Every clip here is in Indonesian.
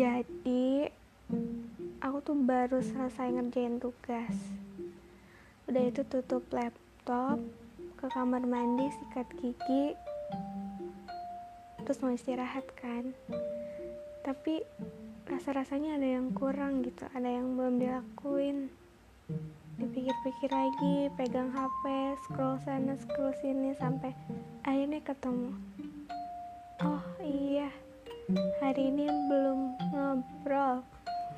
Jadi aku tuh baru selesai ngerjain tugas. Udah itu tutup laptop, ke kamar mandi, sikat gigi, terus mau istirahat kan. Tapi rasa-rasanya ada yang kurang gitu, ada yang belum dilakuin. Dipikir-pikir lagi, pegang HP, scroll sana, scroll sini sampai akhirnya ketemu. Oh iya, hari ini belum ngobrol.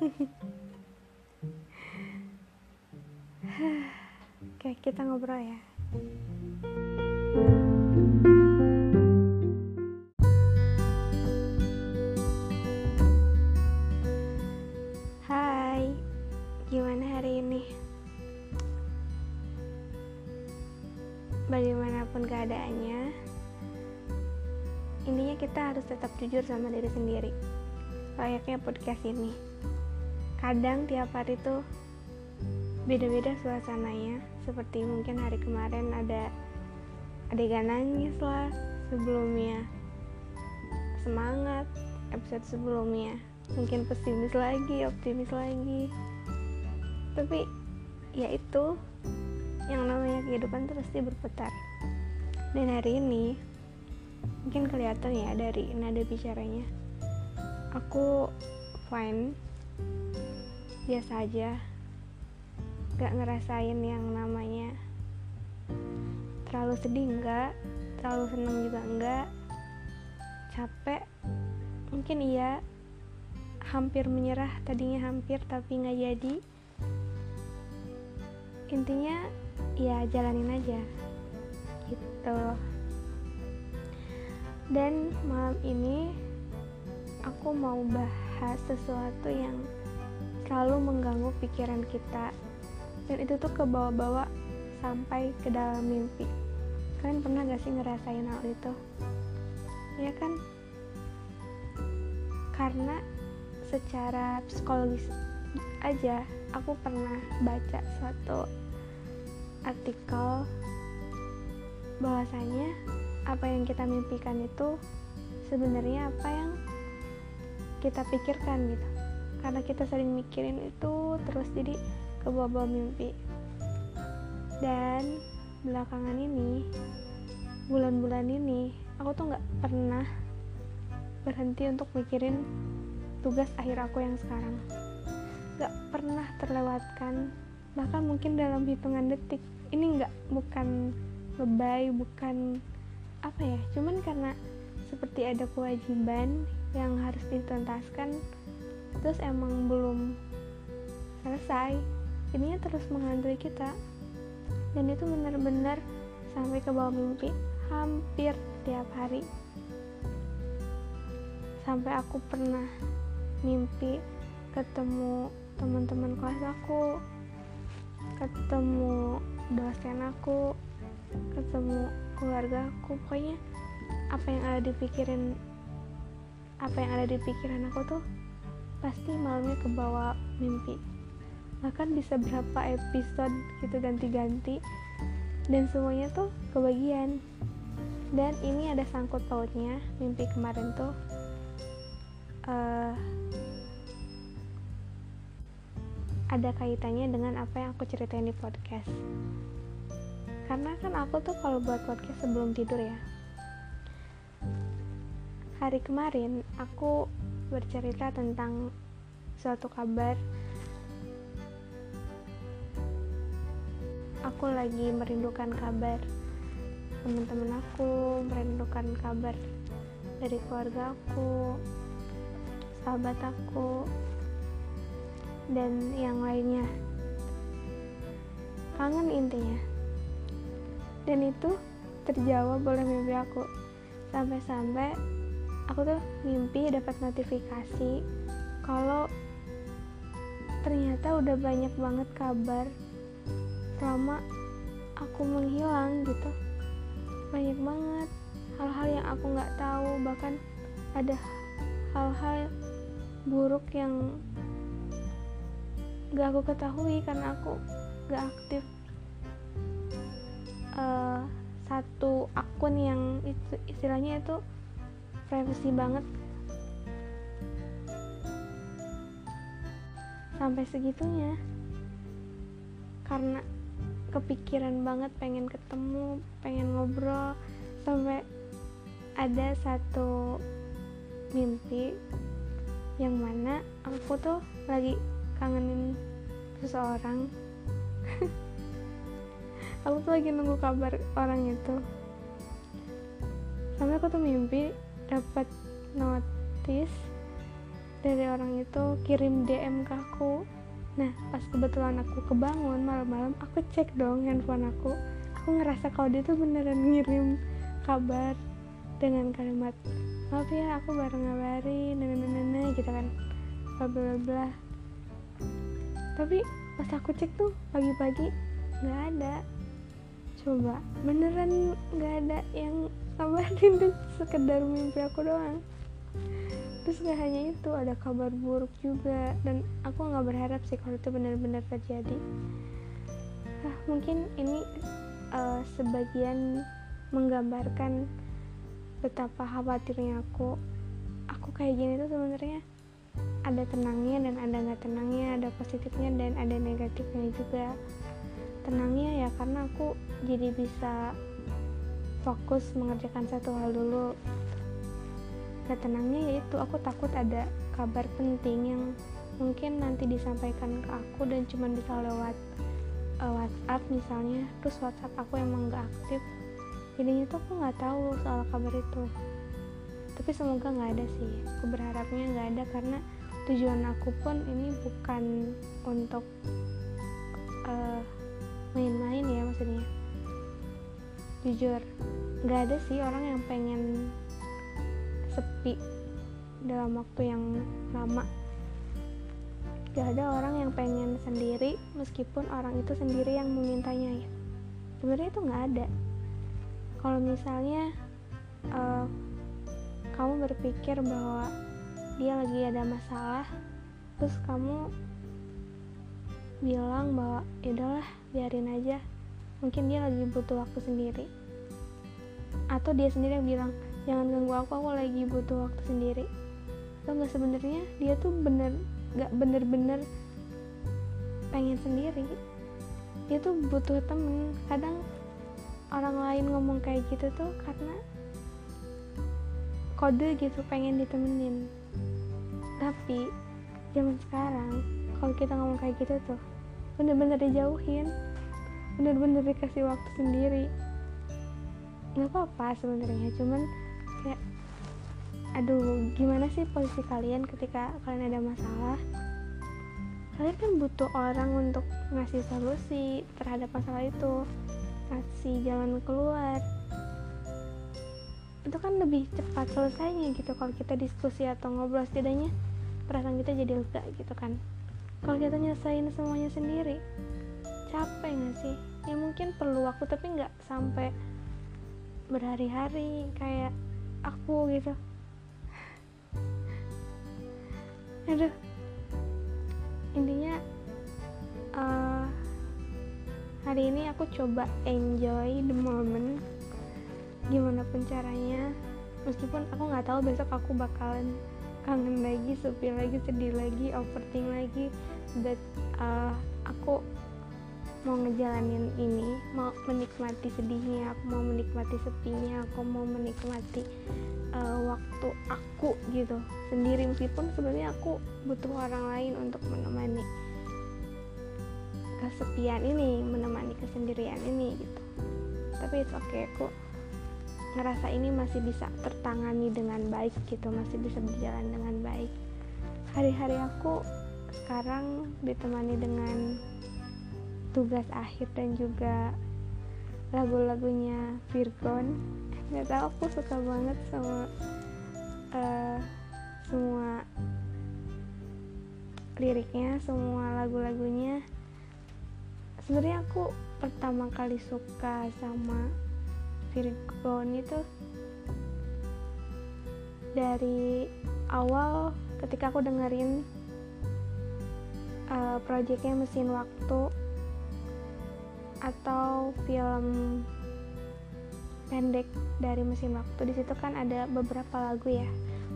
Oke, kita ngobrol ya. Kita harus tetap jujur sama diri sendiri. Layaknya podcast ini. Kadang tiap hari tuh beda-beda suasananya. Seperti mungkin hari kemarin ada adegan nangis lah sebelumnya semangat episode sebelumnya mungkin pesimis lagi optimis lagi tapi ya itu yang namanya kehidupan tuh pasti berputar dan hari ini mungkin kelihatan ya dari nada bicaranya. Aku fine. Biasa aja. Gak ngerasain yang namanya terlalu sedih enggak terlalu seneng juga enggak capek. Mungkin iya. Hampir menyerah tadinya hampir tapi nggak jadi. Intinya ya jalanin aja. Gitu dan malam ini aku mau bahas sesuatu yang selalu mengganggu pikiran kita. Dan itu tuh ke bawah-bawah sampai ke dalam mimpi. Kalian pernah gak sih ngerasain hal itu? Ya kan? Karena secara psikologis aja aku pernah baca suatu artikel bahwasanya apa yang kita mimpikan itu sebenarnya apa yang kita pikirkan gitu. Karena kita sering mikirin itu terus jadi ke mimpi. Dan belakangan ini bulan-bulan ini aku tuh nggak pernah berhenti untuk mikirin tugas akhir aku yang sekarang. Nggak pernah terlewatkan bahkan mungkin dalam hitungan detik. Ini nggak bukan lebay bukan apa ya cuman karena seperti ada kewajiban yang harus dituntaskan terus emang belum selesai ininya terus menghantui kita. Dan itu benar-benar sampai ke bawah mimpi hampir tiap hari. Sampai aku pernah mimpi ketemu teman-teman kelas aku ketemu dosen aku ketemu keluarga aku. Pokoknya apa yang ada di pikiran apa yang ada di pikiran aku tuh pasti malamnya ke bawah mimpi. Bahkan bisa berapa episode gitu ganti-ganti dan semuanya tuh kebagian. Dan ini ada sangkut pautnya mimpi kemarin tuh uh, ada kaitannya dengan apa yang aku ceritain di podcast karena kan aku tuh kalau buat podcast sebelum tidur ya. Hari kemarin aku bercerita tentang suatu kabar. Aku lagi merindukan kabar teman-teman aku merindukan kabar dari keluarga aku sahabat aku dan yang lainnya. Kangen intinya dan itu terjawab oleh mimpi aku. Sampai-sampai aku tuh mimpi dapat notifikasi kalau ternyata udah banyak banget kabar selama aku menghilang gitu. Banyak banget hal-hal yang aku nggak tahu bahkan ada hal-hal buruk yang gak aku ketahui karena aku gak aktif satu akun yang istilahnya itu privacy banget. Sampai segitunya. Karena kepikiran banget pengen ketemu pengen ngobrol sampai ada satu mimpi yang mana aku tuh lagi kangenin seseorang aku tuh lagi nunggu kabar orang itu. Sampai aku tuh mimpi dapat notice dari orang itu kirim DM ke aku. Nah pas kebetulan aku kebangun malam-malam aku cek dong handphone aku. Aku ngerasa kalau dia tuh beneran ngirim kabar dengan kalimat maaf ya aku baru ngabarin nenek gitu kan. Bla bla bla. Tapi pas aku cek tuh pagi-pagi nggak ada coba beneran nggak ada yang kabarin tuh sekedar mimpi aku doang. Terus gak hanya itu ada kabar buruk juga. Dan aku nggak berharap sih kalau itu benar-benar terjadi. Ah, mungkin ini uh, sebagian menggambarkan betapa khawatirnya aku. Aku kayak gini tuh sebenarnya. Ada tenangnya dan ada nggak tenangnya ada positifnya dan ada negatifnya juga. Tenangnya ya karena aku jadi bisa fokus mengerjakan satu hal dulu. Gak tenangnya yaitu aku takut ada kabar penting yang mungkin nanti disampaikan ke aku dan cuma bisa lewat uh, WhatsApp misalnya terus WhatsApp aku emang gak aktif. Jadinya tuh aku nggak tahu soal kabar itu. Tapi semoga nggak ada sih. Aku berharapnya nggak ada karena tujuan aku pun ini bukan untuk uh, main-main ya maksudnya jujur nggak ada sih orang yang pengen sepi dalam waktu yang lama. Gak ada orang yang pengen sendiri meskipun orang itu sendiri yang memintanya ya. Sebenarnya itu nggak ada. Kalau misalnya uh, kamu berpikir bahwa dia lagi ada masalah terus kamu bilang bahwa ya udahlah biarin aja mungkin dia lagi butuh waktu sendiri. Atau dia sendiri yang bilang jangan ganggu aku aku lagi butuh waktu sendiri. Atau nggak sebenarnya dia tuh bener nggak bener-bener pengen sendiri. Dia tuh butuh temen. Kadang orang lain ngomong kayak gitu tuh karena kode gitu pengen ditemenin. Tapi zaman sekarang kalau kita ngomong kayak gitu tuh bener-bener dijauhin bener-bener dikasih waktu sendiri. Nggak apa-apa sebenarnya cuman kayak aduh gimana sih posisi kalian ketika kalian ada masalah? Kalian kan butuh orang untuk ngasih solusi terhadap masalah itu ngasih jalan keluar. Itu kan lebih cepat selesainya gitu kalau kita diskusi atau ngobrol setidaknya perasaan kita jadi lega gitu kan. Kalau kita nyesain semuanya sendiri capek gak sih? Ya mungkin perlu waktu tapi nggak sampai berhari-hari kayak aku gitu. Aduh. Intinya uh, hari ini aku coba enjoy the moment. Gimana pun caranya. Meskipun aku nggak tahu besok aku bakalan kangen lagi sepi lagi sedih lagi overthink lagi. But uh, aku mau ngejalanin ini mau menikmati sedihnya aku mau menikmati sepinya aku mau menikmati uh, waktu aku gitu. Sendiri meskipun sebenarnya aku butuh orang lain untuk menemani kesepian ini menemani kesendirian ini gitu. Tapi itu oke okay, aku ngerasa ini masih bisa tertangani dengan baik gitu masih bisa berjalan dengan baik. Hari-hari aku sekarang ditemani dengan tugas akhir dan juga lagu-lagunya Virgon. Nggak tahu aku suka banget sama uh, semua liriknya semua lagu-lagunya. Sebenarnya aku pertama kali suka sama Virgon itu dari awal ketika aku dengerin uh, projectnya mesin waktu atau film pendek dari mesin waktu. Di situ kan ada beberapa lagu ya.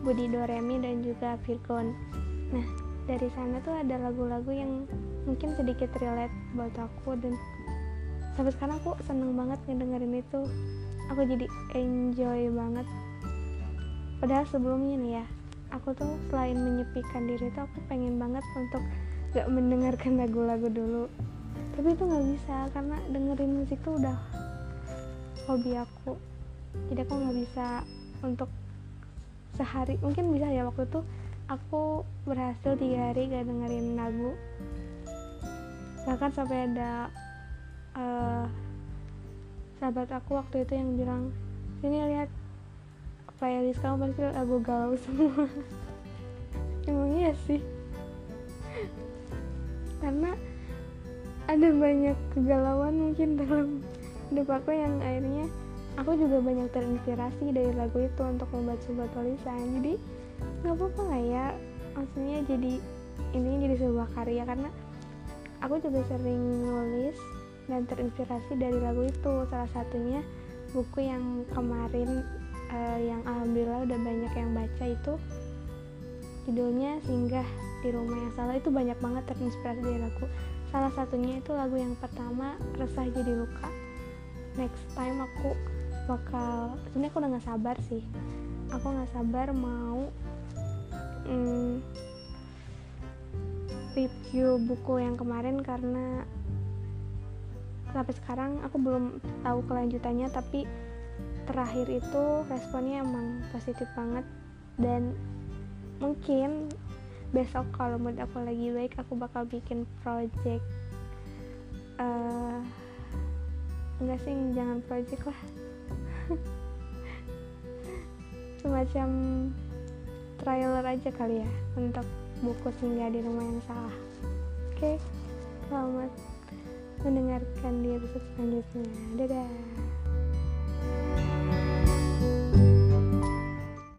Budi Doremi dan juga Virgon. Nah dari sana tuh ada lagu-lagu yang mungkin sedikit relate buat aku dan sampai sekarang aku seneng banget ngedengerin itu. Aku jadi enjoy banget. Padahal sebelumnya nih ya aku tuh selain menyepikan diri tuh aku pengen banget untuk gak mendengarkan lagu-lagu dulu tapi itu nggak bisa karena dengerin musik tuh udah hobi aku. Jadi aku nggak bisa untuk sehari mungkin bisa ya waktu itu aku berhasil tiga hari gak dengerin lagu. Bahkan sampai ada uh, sahabat aku waktu itu yang bilang sini lihat playlist kamu pasti lagu galau semua. Emang iya sih. Karena ada banyak kegalauan mungkin dalam hidup aku yang akhirnya aku juga banyak terinspirasi dari lagu itu untuk membuat sebuah tulisan jadi nggak apa-apa lah ya. Maksudnya jadi ini jadi sebuah karya karena aku juga sering nulis dan terinspirasi dari lagu itu. Salah satunya buku yang kemarin uh, yang alhamdulillah udah banyak yang baca itu judulnya singgah di rumah yang salah. Itu banyak banget terinspirasi dari lagu salah satunya itu lagu yang pertama resah jadi luka. Next time aku bakal sebenarnya aku udah nggak sabar sih. Aku nggak sabar mau mm, review buku yang kemarin karena sampai sekarang aku belum tahu kelanjutannya tapi terakhir itu responnya emang positif banget. Dan mungkin besok kalau mood aku lagi baik aku bakal bikin project uh, enggak sih jangan project lah. Semacam trailer aja kali ya untuk buku singgah di rumah yang salah. Oke okay? selamat mendengarkan di episode selanjutnya. Dadah